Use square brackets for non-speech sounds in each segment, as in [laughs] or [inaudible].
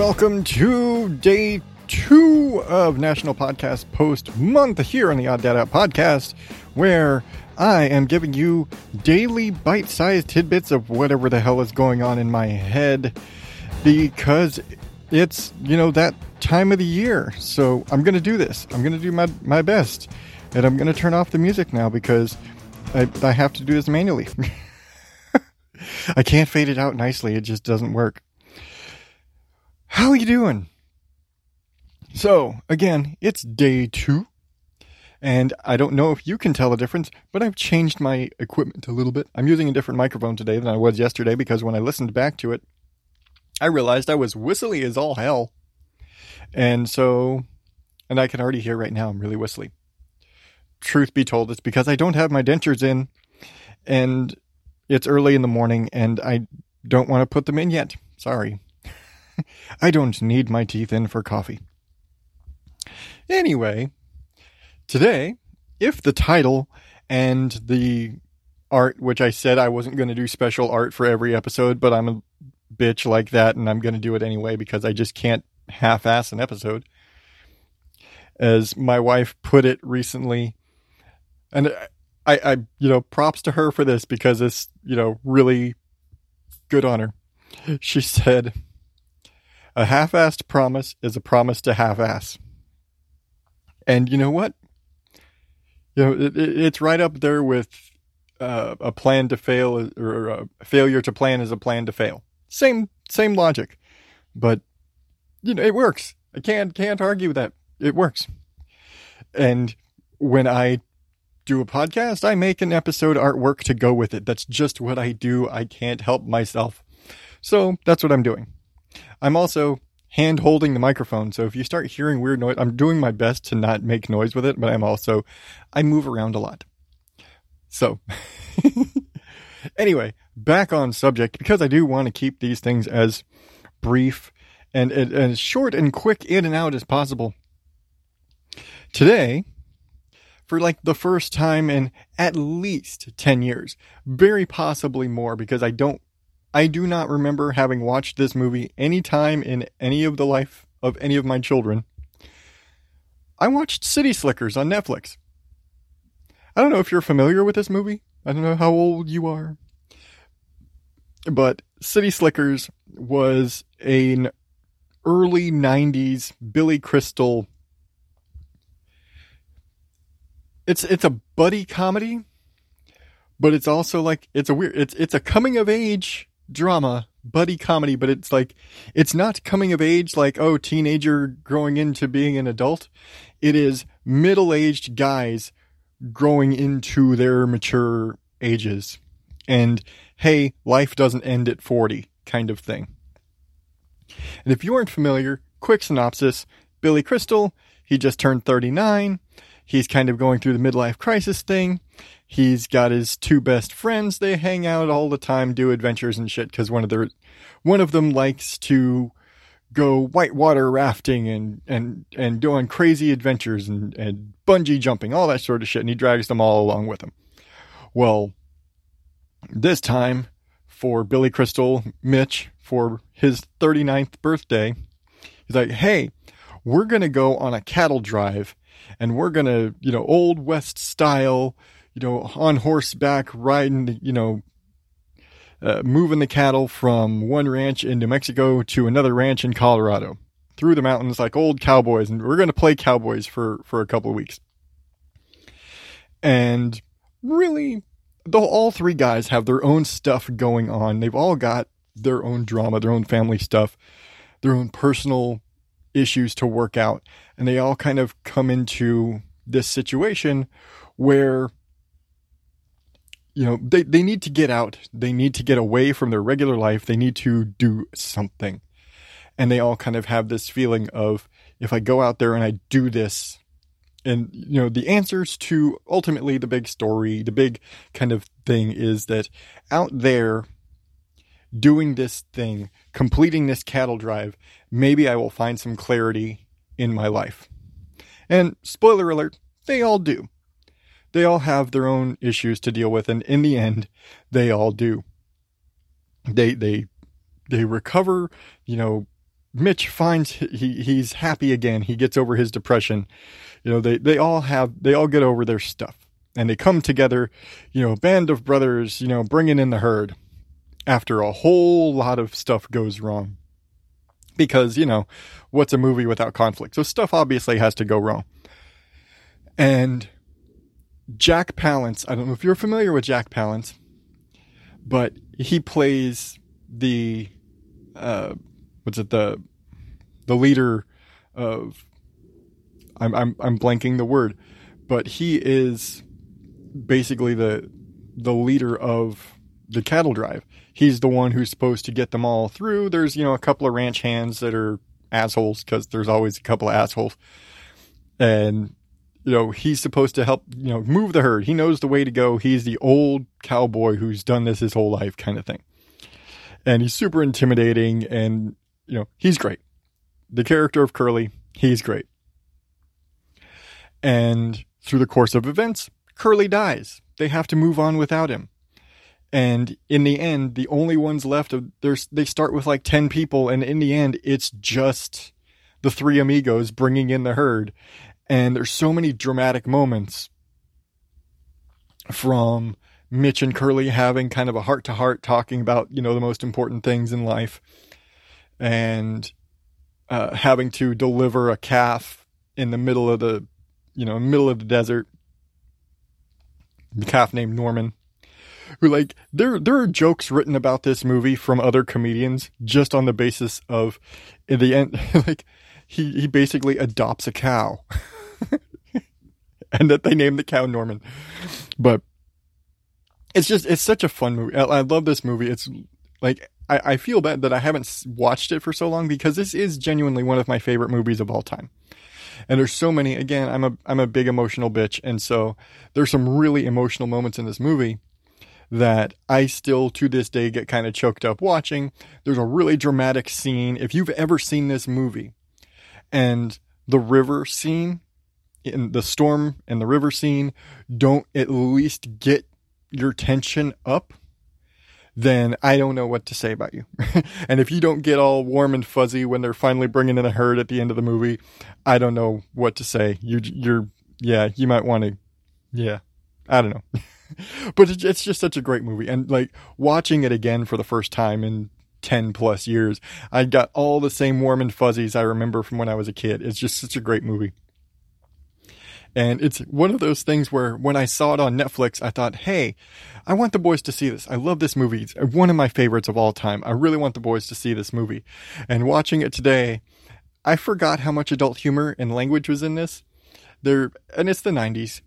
welcome to day two of National Podcast Post Month here on the Odd Dad Out Podcast, where I am giving you daily bite sized tidbits of whatever the hell is going on in my head because it's, you know, that time of the year. So I'm going to do this. I'm going to do my, my best. And I'm going to turn off the music now because I, I have to do this manually. [laughs] I can't fade it out nicely. It just doesn't work. How are you doing? So, again, it's day two. And I don't know if you can tell the difference, but I've changed my equipment a little bit. I'm using a different microphone today than I was yesterday because when I listened back to it, I realized I was whistly as all hell. And so, and I can already hear right now I'm really whistly. Truth be told, it's because I don't have my dentures in and it's early in the morning and I don't want to put them in yet. Sorry. [laughs] I don't need my teeth in for coffee. Anyway, today, if the title and the art, which I said I wasn't going to do special art for every episode, but I'm a bitch like that and I'm going to do it anyway because I just can't half ass an episode. As my wife put it recently, and I, I, you know, props to her for this because it's, you know, really good on her. She said, a half assed promise is a promise to half ass. And you know what? You know, it, it, it's right up there with uh, a plan to fail or a failure to plan is a plan to fail. Same same logic, but you know it works. I can't can't argue with that. It works. And when I do a podcast, I make an episode artwork to go with it. That's just what I do. I can't help myself. So that's what I'm doing. I'm also hand holding the microphone. So if you start hearing weird noise, I'm doing my best to not make noise with it, but I'm also, I move around a lot. So [laughs] anyway, back on subject because I do want to keep these things as brief and, and, and as short and quick in and out as possible. Today, for like the first time in at least 10 years, very possibly more because I don't I do not remember having watched this movie any time in any of the life of any of my children. I watched City Slickers on Netflix. I don't know if you're familiar with this movie. I don't know how old you are. But City Slickers was an early 90s Billy Crystal It's it's a buddy comedy, but it's also like it's a weird it's it's a coming of age drama, buddy comedy, but it's like, it's not coming of age like, oh, teenager growing into being an adult. It is middle aged guys growing into their mature ages. And hey, life doesn't end at 40 kind of thing. And if you aren't familiar, quick synopsis Billy Crystal, he just turned 39. He's kind of going through the midlife crisis thing. He's got his two best friends. They hang out all the time, do adventures and shit. Because one of their, one of them likes to go whitewater rafting and and and on crazy adventures and and bungee jumping, all that sort of shit. And he drags them all along with him. Well, this time for Billy Crystal, Mitch, for his 39th birthday, he's like, "Hey, we're gonna go on a cattle drive, and we're gonna, you know, old west style." You know, on horseback riding, you know, uh, moving the cattle from one ranch in New Mexico to another ranch in Colorado through the mountains like old cowboys. And we're going to play cowboys for, for a couple of weeks. And really, the, all three guys have their own stuff going on. They've all got their own drama, their own family stuff, their own personal issues to work out. And they all kind of come into this situation where you know they, they need to get out. They need to get away from their regular life. They need to do something. And they all kind of have this feeling of if i go out there and i do this and you know the answers to ultimately the big story the big kind of thing is that out there doing this thing completing this cattle drive maybe i will find some clarity in my life. And spoiler alert they all do they all have their own issues to deal with, and in the end, they all do. They they they recover, you know, Mitch finds he he's happy again. He gets over his depression. You know, they they all have they all get over their stuff and they come together, you know, band of brothers, you know, bringing in the herd after a whole lot of stuff goes wrong. Because, you know, what's a movie without conflict? So stuff obviously has to go wrong. And Jack Palance, I don't know if you're familiar with Jack Palance, but he plays the uh what's it the the leader of I'm I'm I'm blanking the word, but he is basically the the leader of the cattle drive. He's the one who's supposed to get them all through. There's you know a couple of ranch hands that are assholes because there's always a couple of assholes, and you know he's supposed to help you know move the herd. He knows the way to go. He's the old cowboy who's done this his whole life, kind of thing. And he's super intimidating, and you know he's great. The character of Curly, he's great. And through the course of events, Curly dies. They have to move on without him. And in the end, the only ones left, of there's, they start with like 10 people. And in the end, it's just the three amigos bringing in the herd. And there's so many dramatic moments from Mitch and Curly having kind of a heart to heart talking about, you know, the most important things in life and uh, having to deliver a calf in the middle of the you know, middle of the desert. The calf named Norman. Who like there there are jokes written about this movie from other comedians just on the basis of in the end [laughs] like he he basically adopts a cow. [laughs] [laughs] and that they named the cow Norman. But it's just it's such a fun movie. I, I love this movie. It's like I, I feel bad that I haven't watched it for so long because this is genuinely one of my favorite movies of all time. And there's so many, again, I'm a, I'm a big emotional bitch. And so there's some really emotional moments in this movie that I still to this day get kind of choked up watching. There's a really dramatic scene. If you've ever seen this movie and the river scene in the storm and the river scene don't at least get your tension up, then I don't know what to say about you. [laughs] and if you don't get all warm and fuzzy when they're finally bringing in a herd at the end of the movie, I don't know what to say. You, you're, yeah, you might want to, yeah, I don't know. [laughs] but it's just such a great movie. And like watching it again for the first time in 10 plus years, I got all the same warm and fuzzies I remember from when I was a kid. It's just such a great movie. And it's one of those things where when I saw it on Netflix, I thought, hey, I want the boys to see this. I love this movie. It's one of my favorites of all time. I really want the boys to see this movie. And watching it today, I forgot how much adult humor and language was in this. There, and it's the 90s,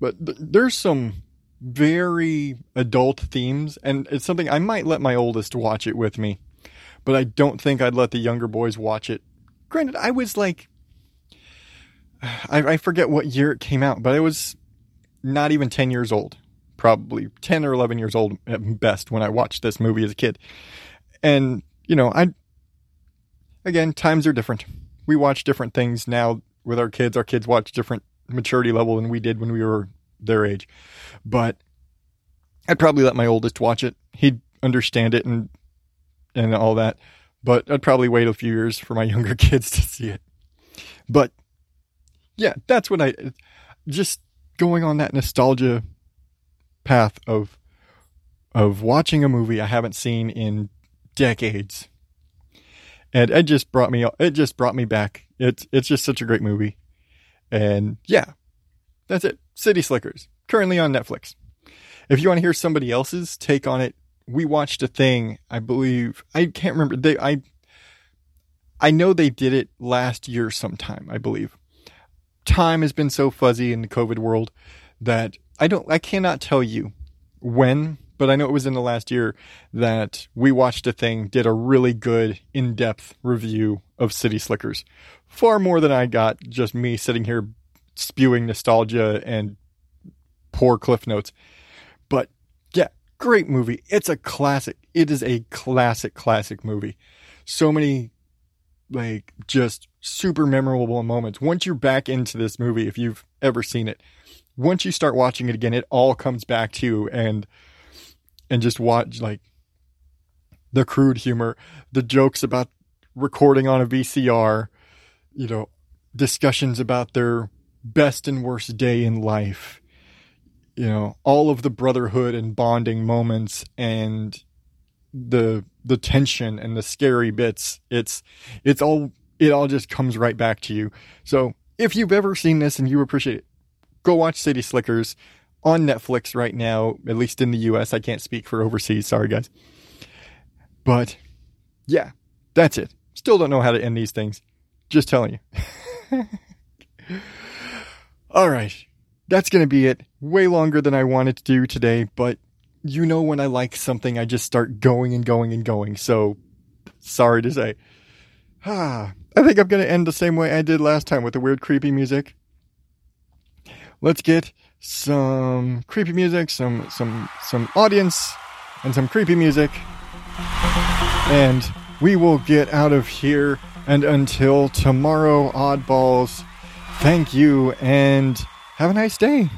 but th- there's some very adult themes, and it's something I might let my oldest watch it with me, but I don't think I'd let the younger boys watch it. Granted, I was like I, I forget what year it came out, but it was not even 10 years old. Probably 10 or 11 years old at best when I watched this movie as a kid. And, you know, I, again, times are different. We watch different things now with our kids. Our kids watch different maturity level than we did when we were their age. But I'd probably let my oldest watch it. He'd understand it and, and all that. But I'd probably wait a few years for my [laughs] younger kids to see it. But yeah, that's what I just going on that nostalgia path of of watching a movie I haven't seen in decades. And it just brought me it just brought me back. It's it's just such a great movie. And yeah. That's it. City Slickers, currently on Netflix. If you want to hear somebody else's take on it, we watched a thing, I believe. I can't remember. They I I know they did it last year sometime, I believe time has been so fuzzy in the COVID world that I don't, I cannot tell you when, but I know it was in the last year that we watched a thing, did a really good in depth review of City Slickers. Far more than I got just me sitting here spewing nostalgia and poor cliff notes. But yeah, great movie. It's a classic. It is a classic, classic movie. So many like just super memorable moments. Once you're back into this movie, if you've ever seen it, once you start watching it again, it all comes back to you and and just watch like the crude humor, the jokes about recording on a VCR, you know, discussions about their best and worst day in life, you know, all of the brotherhood and bonding moments and the the tension and the scary bits. It's it's all it all just comes right back to you. So if you've ever seen this and you appreciate it, go watch City Slickers on Netflix right now, at least in the US. I can't speak for overseas. Sorry, guys. But yeah, that's it. Still don't know how to end these things. Just telling you. [laughs] All right. That's going to be it. Way longer than I wanted to do today, but you know when I like something, I just start going and going and going. So sorry to say. Ah, I think I'm going to end the same way I did last time with the weird creepy music. Let's get some creepy music, some some some audience and some creepy music. And we will get out of here and until tomorrow oddballs. Thank you and have a nice day.